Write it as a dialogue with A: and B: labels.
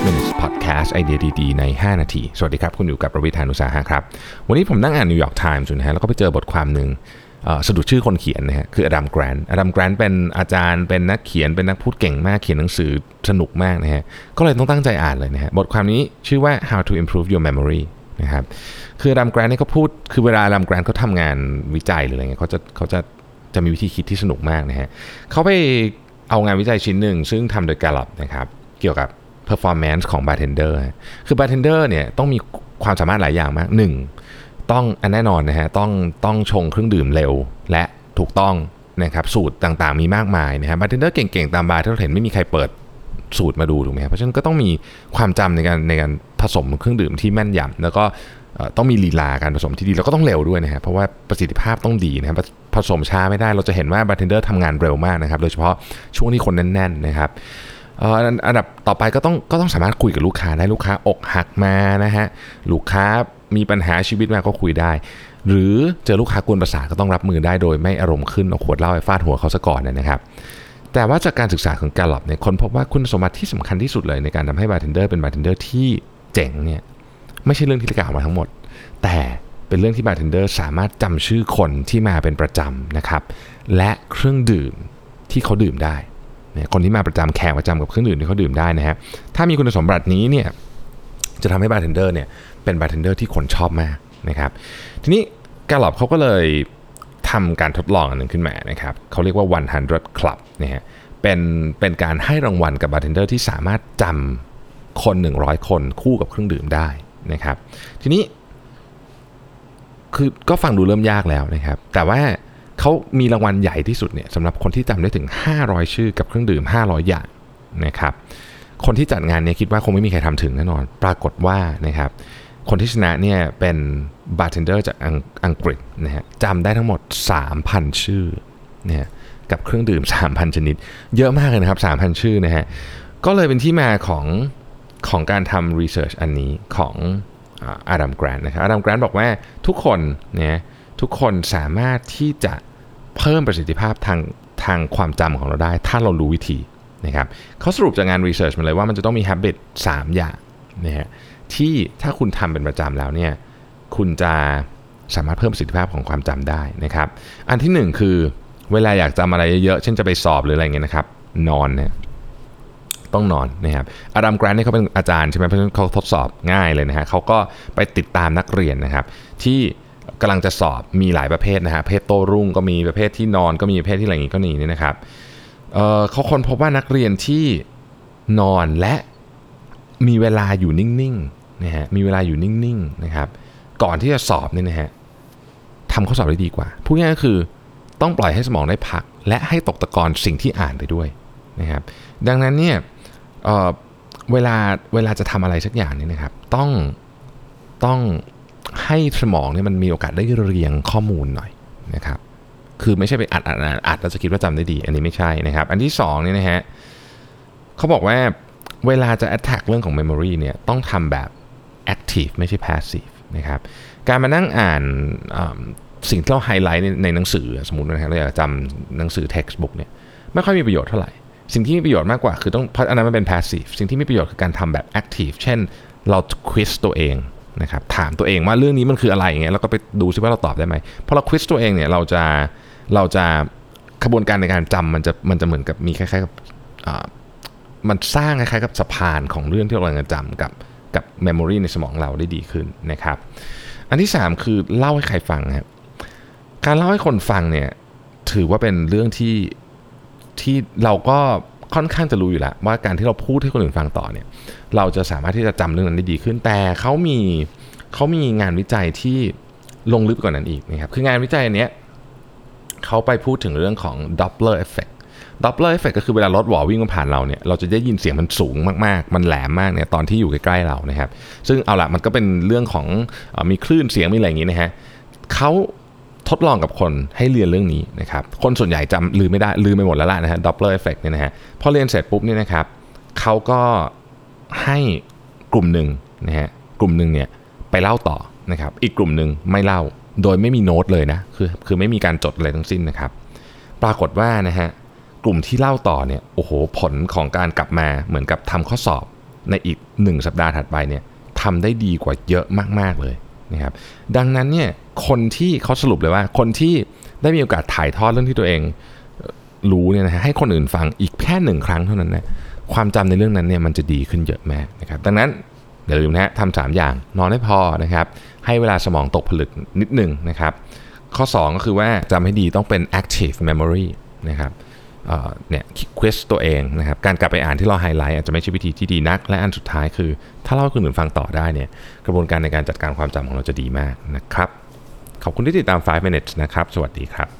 A: 5 minutes podcast ไอเดียดีๆ ใน 5 นาที สวัสดีครับ คุณอยู่กับผมรวิศ หาญอุตสาหะครับ วันนี้ผมนั่งอ่านนิวยอร์กไทมส์อยู่นะฮะ แล้วก็ไปเจอบทความหนึ่งสะดุดชื่อคนเขียนนะฮะ คืออดัมแกรนต์อดัมแกรนต์เป็นอาจารย์ เป็นนักเขียน เป็นนักพูดเก่งมาก เขียนหนังสือสนุกมากนะฮะ ก็เลยต้องตั้งใจอ่านเลยนะฮะ บทความนี้ชื่อว่า how to improve your memory นะครับ คืออดัมแกรนต์นี่เขาพูด คือเวลาอดัมแกรนต์เขาทำงานวิจัยหรืออะไรเงี้ยเขาจะเขาจะจะมีวิธีคิดที่สนุกมากนะฮะเขาไปเอางานวิจัยชิ้นหนึ่งซึ่งทำโดย Gallup นะครับ เกี่ยวกับ performance ของ bartender คือ bartender เนี่ยต้องมีความสามารถหลายอย่างมากหนึ่งต้องอันแน่นอนนะฮะต้องต้องชงเครื่องดื่มเร็วและถูกต้องนะครับสูตรต่างๆมีมากมายนะฮะ bartender เก่งๆ ตามบาร์ที่เราเห็นไม่มีใครเปิดสูตรมาดูถูกไหมครับเพราะฉะนั้นก็ต้องมีความจำในการในการผสมเครื่องดื่มที่แม่นยำแล้วก็ต้องมีลีลาการผสมที่ดีแล้วก็ต้องเร็วด้วยนะฮะเพราะว่าประสิทธิภาพต้องดีนะครับผสมช้าไม่ได้เราจะเห็นว่าบาร์เทนเดอร์ทำงานเร็วมากนะครับโดยเฉพาะช่วงที่คนแน่นๆนะครับ อันดับต่อไปก็ต้องก็ต้องสามารถคุยกับลูกค้าได้ลูกค้าอกหักมานะฮะลูกค้ามีปัญหาชีวิตมาก็คุยได้ หรือเจอลูกค้ากวนประสาทก็ต้องรับมือได้โดยไม่อารมณ์ขึ้นเอาขวดเหล้าไปฟาดหัวเขาซะก่อนนะครับแต่ว่าจากการศึกษาของกาล o บเนี่ยคนพบว่าคุณสมบัติที่สำคัญที่สุดเลยในการทำให้บาร์เทนเดอร์เป็นบาร์เทนเดอร์ที่เจ๋งเนี่ยไม่ใช่เรื่องที่กล่าวมาทั้งหมด แต่เป็นเรื่องที่บาร์เทนเดอร์สามารถจำชื่อคนที่มาเป็นประจำนะครับและเครื่องดื่มที่เขาดื่มได้ คนที่มาประจำแขกประจำกับเครื่องดื่มที่เขาดื่มได้นะฮะถ้ามีคุณสมบัตินี้เนี่ยจะทำให้บาร์เทนเดอร์เนี่ยเป็นบาร์เทนเดอร์ที่คนชอบมากนะครับทีนี้กาล o บเขาก็เลยทำการทดลองอันหนึ่งขึ้นมานะครับเขาเรียกว่า 100 Club นะฮะเป็นเป็นการให้รางวัลกับบาร์เทนเดอร์ที่สามารถจำคน 100 คนคู่กับเครื่องดื่มได้นะครับทีนี้คือก็ฟังดูเริ่มยากแล้วนะครับ แต่ว่า เขามีรางวัลใหญ่ที่สุดเนี่ยสำหรับคนที่จำได้ถึง 500 ชื่อกับเครื่องดื่ม 500 อย่างนะครับ คนที่จัดงานเนี่ยคิดว่าคงไม่มีใครทำถึงแน่นอน ปรากฏว่านะครับคนที่ชนะเนี่ยเป็นบาร์เทนเดอร์จากอังกฤษนะฮะจำได้ทั้งหมด 3,000 ชื่อเนะฮะกับเครื่องดื่ม 3,000 ชนิด เยอะมากเลยนะครับ 3,000 ชื่อนะฮะก็เลยเป็นที่มาของของการทำรีเสิร์ชอันนี้ของอาดัมแกรนต์นะครับอาดัมแกรนต์บอกว่าทุกคนเนี่ยทุกคนสามารถที่จะ เพิ่มประสิทธิภาพทางทางความจำของเราได้ ถ้าเรารู้วิธีนะครับเขาสรุปจากงานรีเสิร์ชมาเลยว่ามันจะต้องมี habit 3 อย่างนะฮะที่ถ้าคุณทำเป็นประจำแล้วเนี่ยคุณจะสามารถเพิ่มประสิทธิภาพของความจำได้นะครับ อันที่หนึ่งคือเวลาอยากจำอะไรเยอะๆ เช่นจะไปสอบหรืออะไรเงี้ยนะครับ นอนเนี่ยต้องนอนนะครับอาดัมแกรนต์นี่เขาเป็นอาจารย์ใช่ไหมเพราะฉะนั้นเขาทดสอบง่ายเลยนะฮะเขาก็ไปติดตามนักเรียนนะครับ ที่ กำลังจะสอบมีหลายประเภทนะฮะประเภทโต้รุ่งก็มีประเภทที่นอนก็มีประเภทที่อะไรอย่างงี้ก็มีนี่นะครับเเขาค้นพบว่านักเรียนที่นอนและมีเวลาอยู่นิ่งๆนะฮะมีเวลาอยู่นิ่งๆนะครับ ก่อนที่จะสอบเนี่ยนะฮะทำข้อสอบได้ดีกว่าพูดง่ายๆก็คือต้องปล่อยให้สมองได้พัก และให้ตกตะกอนสิ่งที่อ่านไปด้วยนะครับดังนั้นเนี่ยเเวลาเวลาจะทำอะไรสักอย่างเนี่ยนะครับ ต้องต้อง ให้สมองเนี่ยมันมีโอกาสได้เรียงข้อมูลหน่อยนะครับ คือไม่ใช่ไปอัดอัดอัดอัดแล้วจะคิดว่าจำได้ดี อันนี้ไม่ใช่นะครับ อันที่สองเนี่ยนะฮะเขาบอกว่าเวลาจะ attack เรื่องของ memory เนี่ยต้องทำแบบ active ไม่ใช่ passive นะครับการมานั่งอ่านสิ่งที่เราไฮไลท์ในในหนังสือสมมตินะฮะเราอยากจำหนังสือ textbook เนี่ยไม่ค่อยมีประโยชน์เท่าไหร่ สิ่งที่มีประโยชน์มากกว่าคือต้องเพราะอันนั้นมันเป็น passive สิ่งที่มีประโยชน์คือการทำแบบ active เช่นเรา quiz ตัวเอง นะครับถามตัวเองว่าเรื่องนี้มันคืออะไรอย่างเงี้ยแล้วก็ไปดูซิว่าเราตอบได้ไหมพอเรา quiz ตัวเองเนี่ยเราจะเราจะกระบวนการในการจำมันจะมันจะเหมือนกับมีคล้ายๆกับมันสร้างคล้ายๆกับสะพานของเรื่องที่เรากำลังจำกับกับ memory ในสมองเราได้ดีขึ้นนะครับ อันที่ 3 คือเล่าให้ใครฟังครับการเล่าให้คนฟังเนี่ยถือว่าเป็นเรื่องที่ที่เราก็ ค่อนข้างจะรู้อยู่แล้วว่าการที่เราพูดให้คนอื่นฟังต่อเนี่ย เราจะสามารถที่จะจำเรื่องนั้นได้ดีขึ้น แต่เขามีเขามีงานวิจัยที่ลงลึกกว่านั้นอีกนะครับ คืองานวิจัยอันเนี้ยเขาไปพูดถึงเรื่องของ Doppler effect Doppler effect ก็คือเวลารถหวอวิ่งมาผ่านเราเนี่ย เราจะได้ยินเสียงมันสูงมากๆ มันแหลมมากเนี่ยตอนที่อยู่ใกล้ๆเรานะครับ ซึ่งเอาละมันก็เป็นเรื่องของออมีคลื่นเสียงมีอะไรอย่างนี้นะฮะเขา ทดลองกับคนให้เรียนเรื่องนี้นะครับ คนส่วนใหญ่จำลืมไม่ได้ลืมไปหมดแล้วล่ะนะฮะ Doppler effect เนี่ยนะฮะพอเรียนเสร็จปุ๊บเนี่ยนะครับเขาก็ให้กลุ่มหนึ่งนะฮะกลุ่มหนึ่งเนี่ยไปเล่าต่อนะครับอีกกลุ่มหนึ่งไม่เล่าโดยไม่มีโน้ตเลยนะคือคือไม่มีการจดอะไรทั้งสิ้นนะครับ ปรากฏว่านะฮะกลุ่มที่เล่าต่อเนี่ยโอ้โหผลของการกลับมาเหมือนกับทำข้อสอบในอีก 1 สัปดาห์ถัดไปเนี่ยทำได้ดีกว่าเยอะมาก ๆ เลย นะครับดังนั้นเนี่ยคนที่เขาสรุปเลยว่า คนที่ได้มีโอกาสถ่ายทอดเรื่องที่ตัวเองรู้เนี่ยนะฮะให้คนอื่นฟังอีกแค่หนึ่งครั้งเท่านั้นนะความจำในเรื่องนั้นเนี่ยมันจะดีขึ้นเยอะมากนะครับดังนั้นอย่าลืมนะฮะทำสามอย่างนอนให้พอนะครับให้เวลาสมองตกผลึกนิดหนึ่งนะครับข้อ 2 ก็คือว่าจำให้ดีต้องเป็น active memory นะครับ เนี่ยควิสตัวเองนะครับการกลับไปอ่านที่เราไฮไลท์อาจจะไม่ใช่วิธีที่ดีนัก และอันสุดท้ายคือ ถ้าเล่าให้คนอื่นฟังต่อได้เนี่ยกระบวนการในการจัดการความจำของเราจะดีมากนะครับ ขอบคุณที่ติดตาม 5 minutes นะครับ สวัสดีครับ